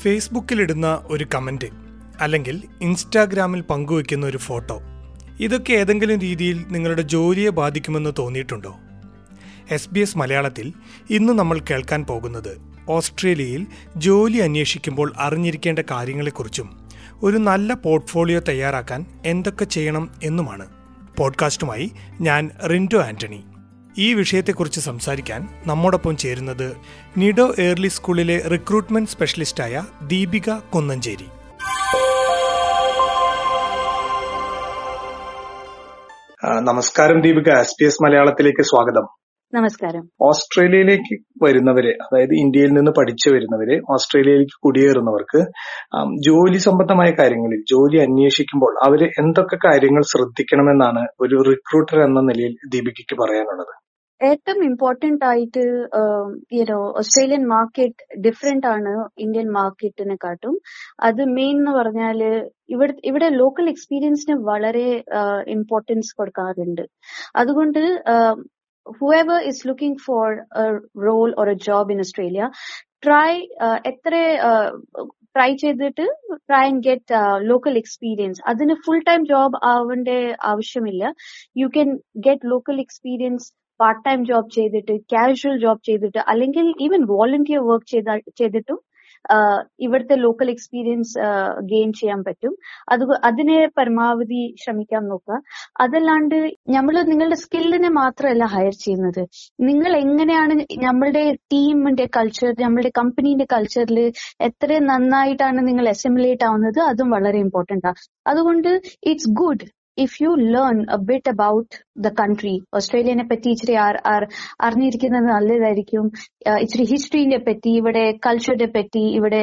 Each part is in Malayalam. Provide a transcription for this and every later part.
ഫേസ്ബുക്കിലിടുന്ന ഒരു കമന്റ് അല്ലെങ്കിൽ ഇൻസ്റ്റാഗ്രാമിൽ പങ്കുവെക്കുന്ന ഒരു ഫോട്ടോ ഇതൊക്കെ ഏതെങ്കിലും രീതിയിൽ നിങ്ങളുടെ ജോലിയെ ബാധിക്കുമെന്ന് തോന്നിയിട്ടുണ്ടോ? എസ് ബി എസ് മലയാളത്തിൽ ഇന്ന് നമ്മൾ കേൾക്കാൻ പോകുന്നത് ഓസ്ട്രേലിയയിൽ ജോലി അന്വേഷിക്കുമ്പോൾ അറിഞ്ഞിരിക്കേണ്ട കാര്യങ്ങളെക്കുറിച്ചും ഒരു നല്ല പോർട്ട്ഫോളിയോ തയ്യാറാക്കാൻ എന്തൊക്കെ ചെയ്യണം എന്നുമാണ്. പോഡ്കാസ്റ്റുമായി ഞാൻ റിൻഡോ ആന്റണി. ഈ വിഷയത്തെക്കുറിച്ച് സംസാരിക്കാൻ നമ്മോടൊപ്പം ചേരുന്നത് നിഡോ ഏർലി സ്കൂളിലെ റിക്രൂട്ട്മെന്റ് സ്പെഷ്യലിസ്റ്റായ ദീപിക കൊന്നഞ്ചേരി. നമസ്കാരം ദീപിക. എസ് പി എസ് മലയാളത്തിലേക്ക് സ്വാഗതം. നമസ്കാരം. ഓസ്ട്രേലിയയിലേക്ക് വരുന്നവര് അതായത് ഇന്ത്യയിൽ നിന്ന് പഠിച്ചു വരുന്നവര് ഓസ്ട്രേലിയയിലേക്ക് കുടിയേറുന്നവർക്ക് ജോലി സംബന്ധമായ കാര്യങ്ങളിൽ ജോലി അന്വേഷിക്കുമ്പോൾ അവർ എന്തൊക്കെ കാര്യങ്ങൾ ശ്രദ്ധിക്കണമെന്നാണ് ഒരു റിക്രൂട്ടർ എന്ന നിലയിൽ ദീപികയ്ക്ക് പറയാനുള്ളത്. ഏറ്റവും ഇമ്പോർട്ടന്റ് ആയിട്ട് you know Australian market different ആണ് ഇന്ത്യൻ മാർക്കറ്റിനെ കാട്ടും. അത് മെയിൻ എന്ന് പറഞ്ഞാൽ ഇവിടെ ഇവിടെ ലോക്കൽ എക്സ്പീരിയൻസിന് വളരെ ഇമ്പോർട്ടൻസ് കൊടുക്കാറുണ്ട്. അതുകൊണ്ട് whoever is looking for a role or a job in Australia, try എത്ര ട്രൈ ചെയ്തിട്ട് try and get local experience അതിന് ഫുൾ ടൈം ജോബ് ആവേണ്ട ആവശ്യമില്ല. You can get local experience part time job ചെയ്തിട്ട് കാഷ്വൽ ജോബ് ചെയ്തിട്ട് അല്ലെങ്കിൽ ഈവൻ വോളണ്ടിയർ വർക്ക് ചെയ്തിട്ടും ഇവിടുത്തെ ലോക്കൽ എക്സ്പീരിയൻസ് ഗെയിൻ ചെയ്യാൻ പറ്റും. അത് അതിനെ പരമാവധി ശ്രമിക്കാൻ നോക്കുക. അതല്ലാണ്ട് നമ്മൾ നിങ്ങളുടെ സ്കില്ലിനെ മാത്രമല്ല ഹയർ ചെയ്യുന്നത്. നിങ്ങൾ എങ്ങനെയാണ് നമ്മളുടെ ടീമിന്റെ കൾച്ചർ നമ്മളുടെ കമ്പനീന്റെ കൾച്ചറിൽ എത്ര നന്നായിട്ടാണ് നിങ്ങൾ അസിമുലേറ്റ് ആവുന്നത് അതും വളരെ ഇമ്പോർട്ടന്റ് ആണ് അതുകൊണ്ട് it's good if you learn a bit about the country ഓസ്ട്രേലിയനെ പറ്റി ഇച്ചിരി അറിഞ്ഞിരിക്കുന്നത് നല്ലതായിരിക്കും. ഇച്ചിരി ഹിസ്റ്ററിനെ പറ്റി ഇവിടെ കൾച്ചറിനെ പറ്റി ഇവിടെ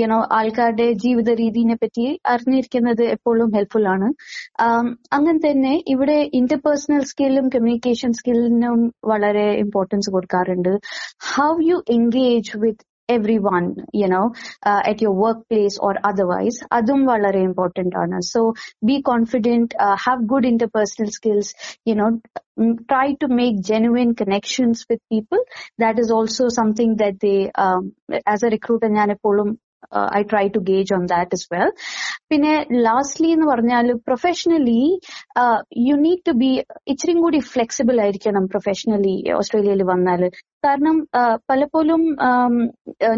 യുനോ ആൾക്കാരുടെ ജീവിത രീതിനെ പറ്റി അറിഞ്ഞിരിക്കുന്നത് എപ്പോഴും ഹെൽപ്ഫുൾ ആണ്. അങ്ങനെ തന്നെ ഇവിടെ ഇന്റർപേഴ്സണൽ സ്കില്ലും കമ്മ്യൂണിക്കേഷൻ സ്കില്ലിനും വളരെ ഇമ്പോർട്ടൻസ് കൊടുക്കാറുണ്ട്. How you engage with everyone, you know, uh, at your workplace or otherwise. Adum valare important ana. So be confident, uh, have good interpersonal skills, you know, try to make genuine connections with people. That is also something that they, um, as a recruiter, ഞാൻ എപ്പോഴും I try to gauge on that as well. പിന്നെ ലാസ്റ്റ്ലി എന്ന് പറഞ്ഞാൽ professionally you need to be ഇച്ചിരിയും കൂടി ഫ്ലെക്സിബിൾ ആയിരിക്കണം പ്രൊഫഷണലി ഓസ്ട്രേലിയയിൽ വന്നാൽ കാരണം പലപ്പോഴും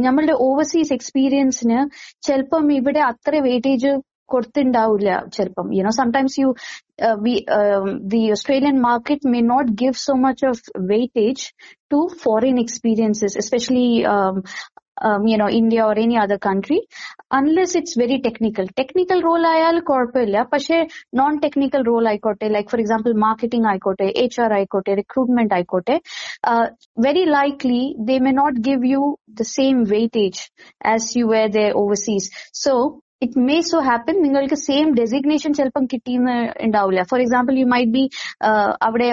നമ്മളുടെ ഓവർസീസ് എക്സ്പീരിയൻസിന് ചിലപ്പം ഇവിടെ അത്ര വെയിറ്റേജ് കൊടുത്തിണ്ടാവില്ല ചിലപ്പം you know sometimes you the Australian market may not give so much of weightage to foreign experiences, especially um, um, you know, India or any other country, unless it's very technical. Technical role ayal korpilla, പക്ഷേ non technical role ആയിക്കോട്ടെ, like for example, marketing ആയിക്കോട്ടെ, HR ആയിക്കോട്ടെ, recruitment ആയിക്കോട്ടെ, uh, very likely they may not give you the same weightage as you were there overseas. it may so happen നിങ്ങൾക്ക് സെയിം ഡെസിഗ്നേഷൻ ചിലപ്പം കിട്ടിയെന്ന് ഉണ്ടാവില്ല for example you might be അവിടെ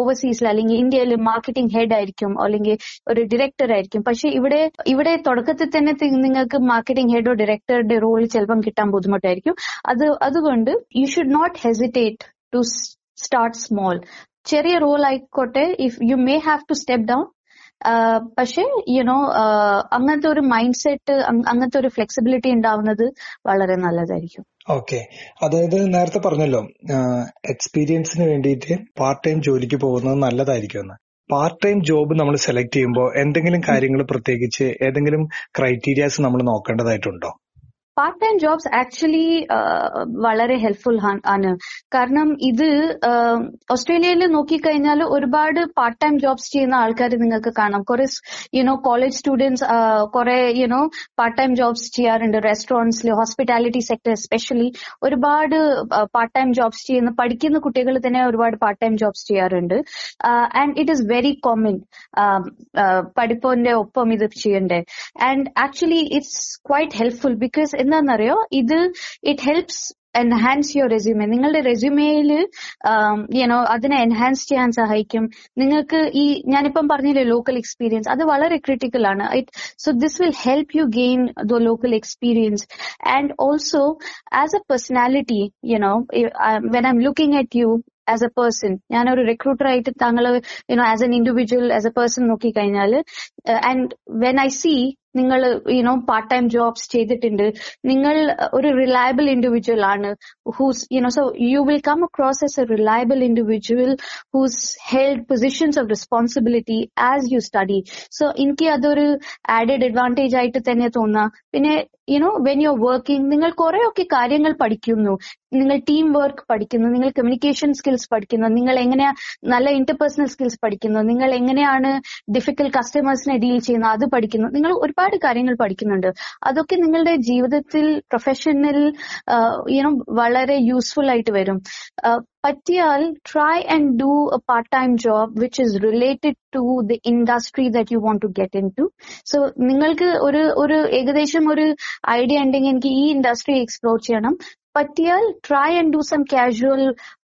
ഓവർസീസിൽ അല്ലെങ്കിൽ ഇന്ത്യയിൽ മാർക്കറ്റിംഗ് ഹെഡ് ആയിരിക്കും അല്ലെങ്കിൽ ഒരു ഡയറക്ടർ ആയിരിക്കും. പക്ഷെ ഇവിടെ ഇവിടെ തുടക്കത്തിൽ തന്നെ നിങ്ങൾക്ക് മാർക്കറ്റിംഗ് ഹെഡോ ഡയറക്ടറുടെ റോൾ ചിലപ്പം കിട്ടാൻ ബുദ്ധിമുട്ടായിരിക്കും. അത് അതുകൊണ്ട് you should not hesitate to start small ചെറിയ റോൾ ആയിക്കോട്ടെ if you may have to step down പക്ഷെ യുനോ അങ്ങനത്തെ ഒരു മൈൻഡ് സെറ്റ് അങ്ങനത്തെ ഒരു ഫ്ലെക്സിബിലിറ്റി ഉണ്ടാവുന്നത് വളരെ നല്ലതായിരിക്കും. ഓക്കെ അതായത് നേരത്തെ പറഞ്ഞല്ലോ എക്സ്പീരിയൻസിന് വേണ്ടിയിട്ട് പാർട്ട് ടൈം ജോലിക്ക് പോകുന്നത് നല്ലതായിരിക്കും പാർട്ട് ടൈം ജോബ് നമ്മൾ സെലക്ട് ചെയ്യുമ്പോൾ എന്തെങ്കിലും കാര്യങ്ങൾ പ്രത്യേകിച്ച് ഏതെങ്കിലും ക്രൈറ്റീരിയാസ് നമ്മൾ നോക്കേണ്ടതായിട്ടുണ്ടോ? പാർട്ട് ടൈം ജോബ്സ് ആക്ച്വലി വളരെ ഹെൽപ്ഫുൾ ആണ്. കാരണം ഇത് ഓസ്ട്രേലിയയിൽ നോക്കിക്കഴിഞ്ഞാൽ ഒരുപാട് പാർട്ട് ടൈം ജോബ്സ് ചെയ്യുന്ന ആൾക്കാർ നിങ്ങൾക്ക് കാണാം. കുറെ യുനോ കോളേജ് സ്റ്റുഡൻസ് കുറെ you know part time jobs ചെയ്യാറുണ്ട്. റെസ്റ്റോറന്റ്സിൽ ഹോസ്പിറ്റാലിറ്റി സെക്ടർ എസ്പെഷ്യലി ഒരുപാട് പാർട്ട് ടൈം ജോബ്സ് ചെയ്യുന്ന പഠിക്കുന്ന കുട്ടികൾ തന്നെ ഒരുപാട് പാർട്ട് ടൈം ജോബ്സ് ചെയ്യാറുണ്ട് and it is very common പഠിപ്പിന്റെ ഒപ്പം ഇത് ചെയ്യണ്ടേ. And actually it's quite helpful because എന്താണെന്നറിയോ? ഇത് it helps enhance your resume നിങ്ങളുടെ റെസ്യൂമേയിൽ യുനോ അതിനെ എൻഹാൻസ് ചെയ്യാൻ സഹായിക്കും. നിങ്ങൾക്ക് ഈ ഞാനിപ്പം പറഞ്ഞില്ലേ ലോക്കൽ എക്സ്പീരിയൻസ് അത് വളരെ ക്രിട്ടിക്കൽ ആണ്. So this will help you gain the local experience and also as a personality you know when I am looking at you as a person ഞാനൊരു റിക്രൂട്ടർ ആയിട്ട് താങ്കൾ you know as an individual as a person നോക്കിക്കഴിഞ്ഞാൽ ആൻഡ് വെൻ ഐ സീ നിങ്ങൾ you know part time jobs ചെയ്തിട്ടുണ്ട്. നിങ്ങൾ ഒരു റിലയബിൾ ഇൻഡിവിജ്വൽ ആണ്. Whose you know so you will come across as a reliable individual who's held positions of responsibility as you study so എനിക്ക് അതൊരു ആഡഡ് അഡ്വാന്റേജ് ആയിട്ട് തന്നെ തോന്നാം. പിന്നെ you know when you are working നിങ്ങൾ കുറെയൊക്കെ കാര്യങ്ങൾ പഠിക്കുന്നു. നിങ്ങൾ ടീം വർക്ക് പഠിക്കുന്നു നിങ്ങൾ കമ്മ്യൂണിക്കേഷൻ സ്കിൽസ് പഠിക്കുന്നു നിങ്ങൾ എങ്ങനെയാ നല്ല ഇന്റർപേഴ്സണൽ സ്കിൽസ് പഠിക്കുന്നു നിങ്ങൾ എങ്ങനെയാണ് ഡിഫിക്കൽട്ട് കസ്റ്റമേഴ്സിനെ ഡീൽ ചെയ്യുന്നത് അത് പഠിക്കുന്നു. നിങ്ങൾ ഒരുപാട് കാര്യങ്ങൾ പഠിക്കുന്നുണ്ട്. അതൊക്കെ നിങ്ങളുടെ ജീവിതത്തിൽ പ്രൊഫഷണൽ യുനോ വളരെ യൂസ്ഫുൾ ആയിട്ട് വരും. പറ്റിയാൽ try and do a part time job which is related to the industry that you want to get into so നിങ്ങൾക്ക് ഒരു ഒരു ഏകദേശം ഒരു ഐഡിയ ഉണ്ടെങ്കിൽ എനിക്ക് ഈ ഇൻഡസ്ട്രി എക്സ്പ്ലോർ ചെയ്യണം പറ്റിയാൽ try and do some casual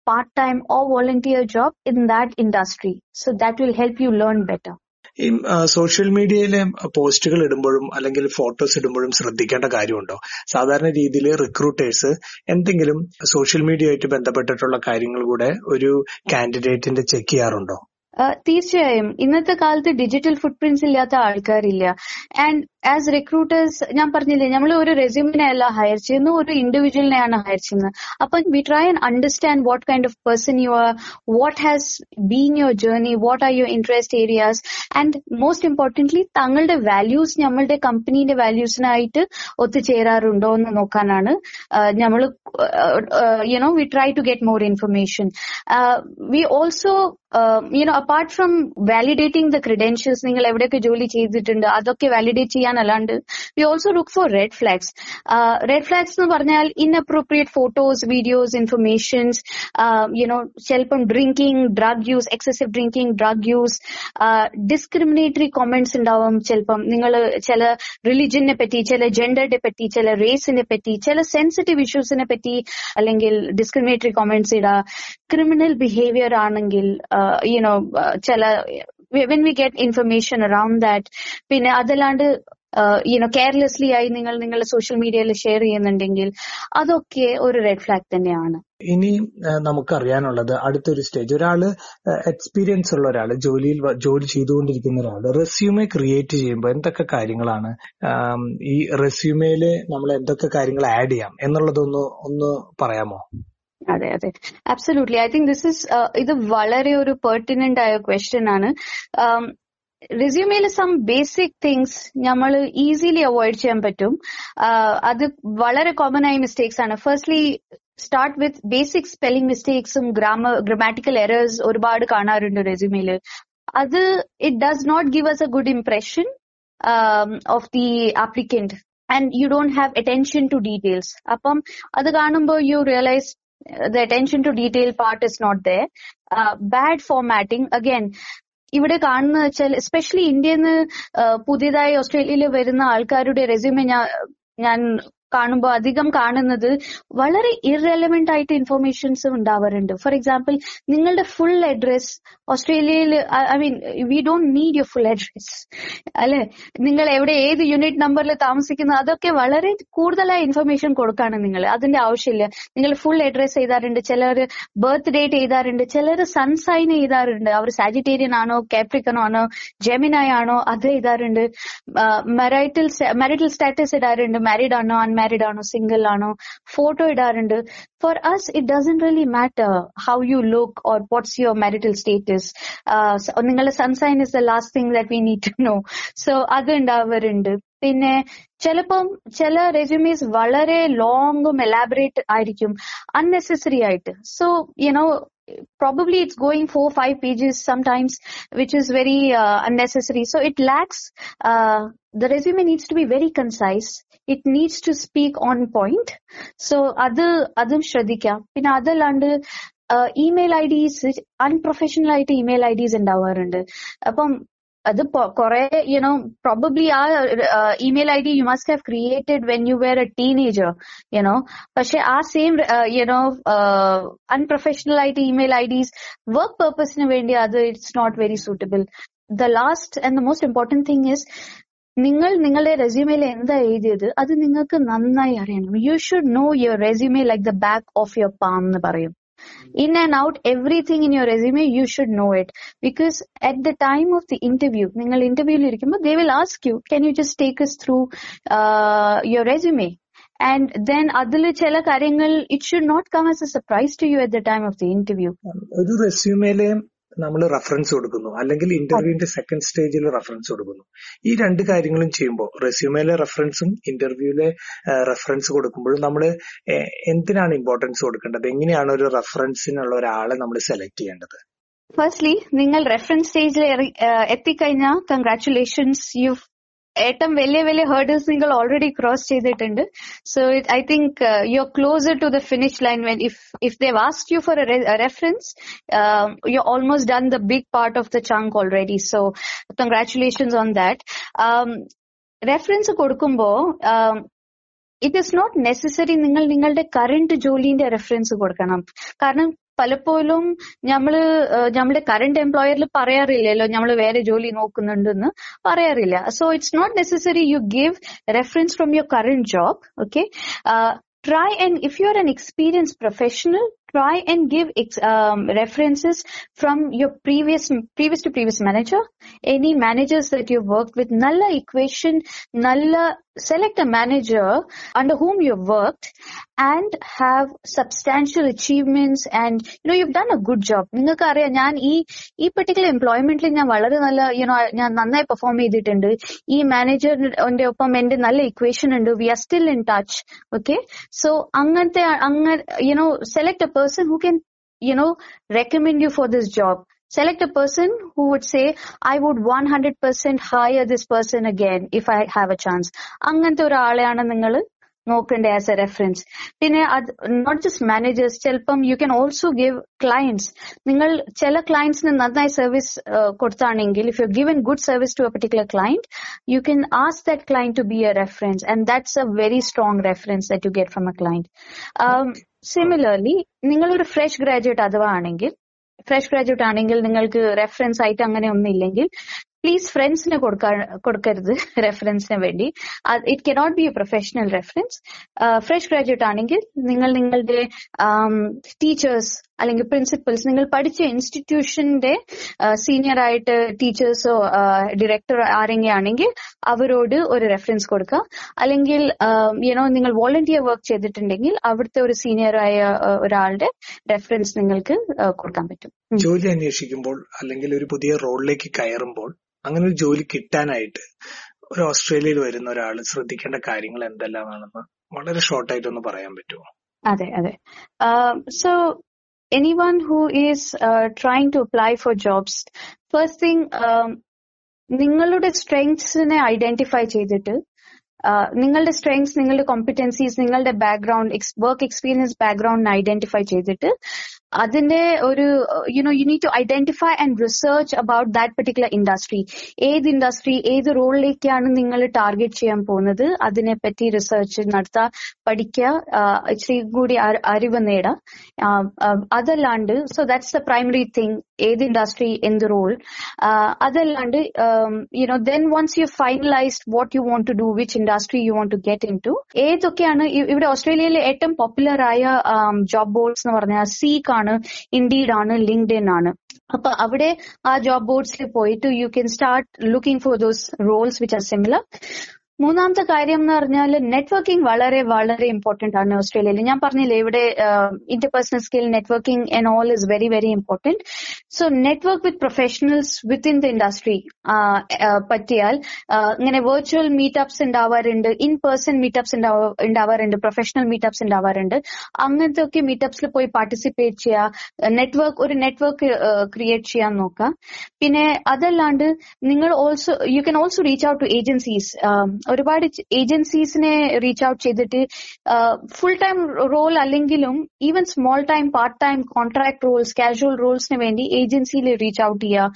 part time or volunteer job in that industry so that will help you learn better ഈ സോഷ്യൽ മീഡിയയിലെ പോസ്റ്റുകൾ ഇടുമ്പോഴും അല്ലെങ്കിൽ ഫോട്ടോസ് ഇടുമ്പോഴും ശ്രദ്ധിക്കേണ്ട കാര്യമുണ്ടോ? സാധാരണ രീതിയിൽ റിക്രൂട്ടേഴ്സ് എന്തെങ്കിലും സോഷ്യൽ മീഡിയയായിട്ട് ബന്ധപ്പെട്ടിട്ടുള്ള കാര്യങ്ങൾ കൂടെ ഒരു കാൻഡിഡേറ്റിന്റെ ചെക്ക് ചെയ്യാറുണ്ടോ? തീർച്ചയായും. ഇന്നത്തെ കാലത്ത് ഡിജിറ്റൽ ഫുട് പ്രിന്റ്സ് ഇല്ലാത്ത ആൾക്കാരില്ല. ആൻഡ് ആസ് റിക്രൂട്ടേഴ്സ് ഞാൻ പറഞ്ഞില്ലേ നമ്മൾ ഒരു റെസ്യൂമിനെ അല്ല ഹയർ ചെയ്യുന്നത് ഒരു ഇൻഡിവിജ്വലിനെയാണ് ഹയർ ചെയ്യുന്നത്. അപ്പൊ we try and understand what kind of person you are what has been your journey what are your interest areas and most importantly തങ്ങളുടെ വാല്യൂസ് നമ്മളുടെ കമ്പനീന്റെ വാല്യൂസിനായിട്ട് ഒത്തുചേരാറുണ്ടോ എന്ന് നോക്കാനാണ് നമ്മൾ you know we try to get more information we also you know apart from validating the credentials നിങ്ങൾ എവിടെയൊക്കെ ജോലി ചെയ്തിട്ടുണ്ട് അതൊക്കെ validate ചെയ്യാനല്ലാണ്ട്. We also look for red flags red flags എന്ന് പറഞ്ഞാൽ inappropriate photos videos informations you know ചിലപ്പം drinking drug use excessive drinking drug use discriminatory comments ഉണ്ടാവും ചിലപ്പം. നിങ്ങൾ ചില റിലിജനെ പറ്റി ചില ജെൻഡറിനെ പറ്റി ചില റേസിനെ പറ്റി ചില സെൻസിറ്റീവ് ഇഷ്യൂസിനെ പറ്റി അല്ലെങ്കിൽ ഡിസ്ക്രിമിനേറ്ററി കോമെന്റ്സ് ഇടുക ക്രിമിനൽ ബിഹേവിയർ ആണെങ്കിൽ യുനോ ചില when we get information around that പിന്നെ അതല്ലാണ്ട് യുനോ കെയർലെസ്ലി ആയി നിങ്ങൾ നിങ്ങളുടെ സോഷ്യൽ മീഡിയയിൽ ഷെയർ ചെയ്യുന്നുണ്ടെങ്കിൽ അതൊക്കെ ഒരു റെഡ് ഫ്ലാഗ് തന്നെയാണ്. ഇനി നമുക്കറിയാനുള്ളത് അടുത്തൊരു സ്റ്റേജ് ഒരാൾ എക്സ്പീരിയൻസ് ഉള്ള ഒരാൾ ജോലിയിൽ ജോലി ചെയ്തുകൊണ്ടിരിക്കുന്ന ഒരാൾ റെസ്യൂമെ ക്രിയേറ്റ് ചെയ്യുമ്പോൾ എന്തൊക്കെ കാര്യങ്ങളാണ് ഈ റെസ്യൂമേൽ നമ്മൾ എന്തൊക്കെ കാര്യങ്ങൾ ആഡ് ചെയ്യാം എന്നുള്ളതൊന്ന് ഒന്ന് പറയാമോ? അതെ അതെ. Absolutely I think this is ഇത് വളരെ ഒരു പെർട്ടിനന്റ് ആയ ക്വസ്റ്റ്യൻ ആണ്. റെസ്യൂമേയിൽ സം ബേസിക് തിങ്സ് നമ്മൾ ഈസിലി അവോയ്ഡ് ചെയ്യാൻ പറ്റും. അത് വളരെ കോമൺ ആയ മിസ്റ്റേക്സ് ആണ്. Firstly start with basic spelling മിസ്റ്റേക്സും grammar grammatical errors ഒരുപാട് കാണാറുണ്ട് റെസ്യൂമേൽ അത് it does not give us a good impression of the applicant and you don't have attention to details അപ്പം അത് കാണുമ്പോൾ you realise the attention to detail part is not there. Uh, bad formatting, again, ഇവിടെ കാണുന്ന വെച്ചാൽ എസ്പെഷ്യലി ഇന്ത്യയിൽ നിന്ന് പുതിയതായി ഓസ്ട്രേലിയയിൽ വരുന്ന ആൾക്കാരുടെ റെസ്യൂമെ ഞാൻ ഞാൻ കാണുമ്പോൾ അധികം കാണുന്നത് വളരെ ഇറലവെന്റ് ആയിട്ട് ഇൻഫർമേഷൻസ് ഉണ്ടാവാറുണ്ട്. ഫോർ എക്സാമ്പിൾ നിങ്ങളുടെ ഫുൾ അഡ്രസ് ഓസ്ട്രേലിയയിൽ I mean we don't need your full address അല്ലെ? നിങ്ങൾ എവിടെ ഏത് യൂണിറ്റ് നമ്പറിൽ താമസിക്കുന്നു അതൊക്കെ വളരെ കൂടുതലായ ഇൻഫർമേഷൻ കൊടുക്കാണ് നിങ്ങൾ അതിന്റെ ആവശ്യമില്ല. നിങ്ങൾ ഫുൾ അഡ്രസ് എഴുതാറുണ്ട് ചിലർ ബർത്ത് ഡേറ്റ് എഴുതാറുണ്ട് ചിലർ സൺസൈൻ എഴുതാറുണ്ട് അവർ സാജിറ്റേറിയൻ ആണോ കാപ്രിക്കനോ ആണോ ജെമിനായി ആണോ അത് എഴുതാറുണ്ട് മെറൈറ്റൽ മെറിറ്റൽ സ്റ്റാറ്റസ് ഇടാറുണ്ട് മാരീഡ് ആണോ അൺമാരീഡ് ആണോ സിംഗിൾ ആണോ ഫോട്ടോ ഇടാറുണ്ട്. For us it doesn't really matter how you look or what's your marital status നിങ്ങളുടെ sun sign is the last thing that we need to know so അത് ഉണ്ടാവാറുണ്ട്. പിന്നെ ചിലപ്പം ചില റെസ്യൂമീസ് വളരെ ലോങ്ങും എലാബറേറ്റ് ആയിരിക്കും അൺനെസസറി ആയിട്ട്. So you know probably it's going four five pages sometimes which is very uh, unnecessary so it lacks uh, the resume needs to be very concise it needs to speak on point so അത് അതും ശ്രദ്ധിക്കാം പിന്നെ അതല്ലാണ്ട് ഇമെയിൽ ഐ ഡീസ് അൺപ്രൊഫഷണൽ ആയിട്ട് ഇമെയിൽ ഐ ഡീസ് ഉണ്ടാവാറുണ്ട് അപ്പം അത് കുറെ യുനോ പ്രോബബ്ലി ആ email I D you must have created when you were a teenager you know പക്ഷെ ആ സെയിം യുനോ അൺപ്രൊഫഷണൽ ആയിട്ട് ഇമെയിൽ ഐ ഡീസ് വർക്ക് പേർപ്പസിന് വേണ്ടി അത് it's not very suitable the last and the most important thing is നിങ്ങൾ നിങ്ങളുടെ റെസ്യൂമേയിൽ എന്താ എഴുതിയത്? അത് നിങ്ങൾക്ക് നന്നായി അറിയണം. You should know your resume like the back of your palm എന്ന് പറയും. In and out, everything in your resume, you should know it. Because at the time of the interview, നിങ്ങൾ ഇന്റർവ്യൂവിൽ ഇരിക്കുമ്പോൾ they will ask you, can you just take us through uh, your resume? And then അതിൽ ചില കാര്യങ്ങൾ it should not come as a surprise to you at the time of the interview. ഒരു റെസ്യൂമേലെ നമ്മൾ റഫറൻസ് കൊടുക്കുന്നു. അല്ലെങ്കിൽ ഇന്റർവ്യൂവിന്റെ സെക്കൻഡ് സ്റ്റേജിൽ റഫറൻസ് കൊടുക്കുന്നു. ഈ രണ്ട് കാര്യങ്ങളും ചെയ്യുമ്പോൾ റെസ്യൂമേലെ റഫറൻസും ഇന്റർവ്യൂവിലെ റഫറൻസ് കൊടുക്കുമ്പോഴും നമ്മൾ എന്തിനാണ് ഇമ്പോർട്ടൻസ് കൊടുക്കേണ്ടത്? എങ്ങനെയാണ് ഒരു റഫറൻസിനുള്ള ഒരാളെ നമ്മൾ സെലക്ട് ചെയ്യേണ്ടത്? ഫസ്റ്റ്ലി നിങ്ങൾ റെഫറൻസ് സ്റ്റേജിൽ എത്തിക്കഴിഞ്ഞാൽ കൺഗ്രാറ്റുലേഷൻസ് യു ഏറ്റവും വലിയ വലിയ ഹേർഡിൽസ് നിങ്ങൾ ഓൾറെഡി ക്രോസ് ചെയ്തിട്ടുണ്ട്. So I think you are closer to the finish line when if if they've asked you for reference you almost done the big part of the chunk already so congratulations on that reference കൊടുക്കുമ്പോ ഇറ്റ് ഇസ് നോട്ട് നെസസറി നിങ്ങൾ നിങ്ങളുടെ കറന്റ് ജോലിന്റെ റെഫറൻസ് കൊടുക്കണം. കാരണം പലപ്പോഴും നമ്മൾ നമ്മുടെ കറന്റ് എംപ്ലോയറിൽ പറയാറില്ലല്ലോ നമ്മൾ വേറെ ജോലി നോക്കുന്നുണ്ടെന്ന് പറയാറില്ല so it's not necessary you give reference from your current job okay try and if you're an experienced professional try and give um, references from your previous previous to previous manager any managers that you've worked with nalla equation nalla select a manager under whom you've worked and have substantial achievements and you know you've done a good job നിങ്ങൾക്ക് അറിയാം ഞാൻ ഈ ഈ പെർട്ടിക്കുലർ എംപ്ലോയ്മെന്റിൽ ഞാൻ വളരെ നല്ല യുനോ ഞാൻ നന്നായി പെർഫോം ചെയ്തിട്ടുണ്ട് ഈ മാനേജറിന്റെ ഒപ്പം എന്റെ നല്ല ഇക്വേഷൻ ഉണ്ട് we are still in touch okay so അങ്ങനത്തെ അങ്ങനെ you know select a person who can, you know, recommend you for this job. Select a person who would say, I would 100% hire this person again if I have a chance. അങ്ങനത്തെ ഒരാളെയാണ് നിങ്ങൾ നോക്കണ്ടേ ആസ് എ റെഫറൻസ് പിന്നെ അത് നോട്ട് ജസ്റ്റ് മാനേജേഴ്സ് ചിലപ്പം you can also give clients നിങ്ങൾ ചില ക്ലയൻസിന് നന്നായി service കൊടുത്താണെങ്കിൽ if you given good service to a particular client you can ask that client to be a reference and that's a very strong reference that you get from a client similarly നിങ്ങളൊരു ഫ്രഷ് ഗ്രാജുവേറ്റ് അഥവാ ആണെങ്കിൽ ഫ്രഷ് ഗ്രാജുവേറ്റ് ആണെങ്കിൽ നിങ്ങൾക്ക് റെഫറൻസ് ആയിട്ട് അങ്ങനെ ഒന്നുമില്ലെങ്കിൽ പ്ലീസ് ഫ്രണ്ട്സിന് കൊടുക്കാൻ കൊടുക്കരുത് റെഫറൻസിന് വേണ്ടി. It cannot be a professional reference fresh graduate ആണെങ്കിൽ നിങ്ങൾ നിങ്ങളുടെ ടീച്ചേഴ്സ് അല്ലെങ്കിൽ പ്രിൻസിപ്പൽസ് നിങ്ങൾ പഠിച്ച ഇൻസ്റ്റിറ്റ്യൂഷന്റെ സീനിയർ ആയിട്ട് ടീച്ചേഴ്സോ ഡയറക്ടർ ആരെങ്കിലും ആണെങ്കിൽ അവരോട് ഒരു റെഫറൻസ് കൊടുക്കുക. അല്ലെങ്കിൽ യുനോ നിങ്ങൾ വോളണ്ടിയർ വർക്ക് ചെയ്തിട്ടുണ്ടെങ്കിൽ അവിടുത്തെ ഒരു സീനിയർ ആയ ഒരാളുടെ റെഫറൻസ് നിങ്ങൾക്ക് കൊടുക്കാൻ പറ്റും. ജോലി അന്വേഷിക്കുമ്പോൾ അല്ലെങ്കിൽ ഒരു പുതിയ റോളിലേക്ക് കയറുമ്പോൾ അങ്ങനെ ഒരു ജോലി കിട്ടാനായിട്ട് ഒരു ഓസ്ട്രേലിയയിൽ വരുന്ന ഒരാൾ ശ്രദ്ധിക്കേണ്ട കാര്യങ്ങൾ എന്തെല്ലാമാണെന്ന് വളരെ ഷോർട്ടായിട്ടൊന്ന് പറയാൻ പറ്റുമോ? അതെ അതെ. So anyone who is uh, trying to apply for jobs, first thing, um, നിങ്ങളുടെ സ്ട്രെങ്സിനെ ഐഡന്റിഫൈ ചെയ്തിട്ട് നിങ്ങളുടെ സ്ട്രെങ്സ് നിങ്ങളുടെ കോമ്പിറ്റൻസീസ് നിങ്ങളുടെ background work experience background identify ചെയ്തിട്ട് അതിന്റെ ഒരു you know you need to identify and research about that particular industry ഏത് ഇൻഡസ്ട്രി ഏത് റോളിലേക്കാണ് നിങ്ങൾ ടാർഗറ്റ് ചെയ്യാൻ പോകുന്നത്? അതിനെപ്പറ്റി റിസർച്ച് നടത്തുക പഠിക്കുക ഇച്ചിരി കൂടി അറിവ് നേടുക അതല്ലാണ്ട് so that's the primary thing ഏത് ഇൻഡസ്ട്രി എന്ത് റോൾ അതല്ലാണ്ട് you know then once you finalised what you want to do which industry you want to get into ഏതൊക്കെയാണ് ഇവിടെ ഓസ്ട്രേലിയയിലെ ഏറ്റവും പോപ്പുലർ ആയ ജോബ് ബോർഡ്സ് എന്ന് പറഞ്ഞാൽ സീക്ക് ആണ് ഇൻഡീഡ് ആണ് ലിങ്ക്ഡ് ഇൻ ആണ്. അപ്പൊ അവിടെ ആ ജോബ് ബോർഡ്സിൽ പോയിട്ട് you can start looking for those roles which are similar മൂന്നാമത്തെ കാര്യം എന്ന് പറഞ്ഞാൽ നെറ്റ്വർക്കിംഗ് വളരെ വളരെ ഇമ്പോർട്ടന്റ് ആണ് ഓസ്ട്രേലിയയിൽ. ഞാൻ പറഞ്ഞില്ലേ ഇവിടെ interpersonal skill networking and all is very very important so network with professionals within the industry പറ്റിയാൽ ഇങ്ങനെ വെർച്വൽ മീറ്റപ്സ് ഉണ്ടാവാറുണ്ട് ഇൻ പേഴ്സൺ മീറ്റപ്സ് ഉണ്ടാവാറുണ്ട് പ്രൊഫഷണൽ മീറ്റപ്സ് ഉണ്ടാവാറുണ്ട് അങ്ങനത്തെ ഒക്കെ മീറ്റപ്സിൽ പോയി പാർട്ടിസിപ്പേറ്റ് ചെയ്യുക നെറ്റ്വർക്ക് ഒരു നെറ്റ്വർക്ക് ക്രിയേറ്റ് ചെയ്യാൻ നോക്കുക പിന്നെ അതല്ലാണ്ട് നിങ്ങൾ also you can also reach out to agencies ഒരുപാട് ഏജൻസീസിനെ റീച്ച് ഔട്ട് ചെയ്തിട്ട് ഫുൾ ടൈം റോൾ അല്ലെങ്കിലും even small time part time contract roles casual റോൾസിന് വേണ്ടി ഏജൻസിയിൽ റീച്ച് ഔട്ട് ചെയ്യുക.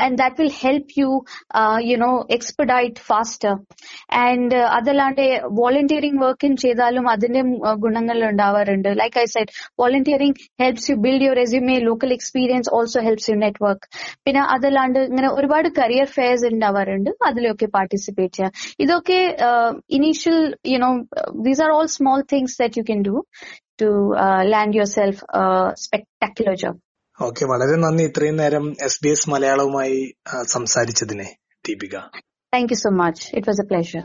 And that will help you, uh, you know, expedite faster. And uh, അതല്ലാണ്ട് വോളണ്ടിയറിംഗ് വർക്കും ചെയ്താലും അതിന്റെ ഗുണങ്ങൾ ഉണ്ടാവാറുണ്ട് like I said volunteering helps you build your resume local experience also helps you network പിന്നെ അതല്ലാണ്ട് ഇങ്ങനെ ഒരുപാട് കരിയർ ഫെയർസ് ഉണ്ടാവാറുണ്ട് അതിലൊക്കെ പാർട്ടിസിപ്പേറ്റ് ചെയ്യുക ഇതൊക്കെ initial you know these are all small things that you can do to uh, land yourself a spectacular job. Okay വളരെ നന്ദി ഇത്രയും നേരം എസ് ബി എസ് മലയാളവുമായി സംസാരിച്ചതിനെ Deepika thank you so much it was a pleasure.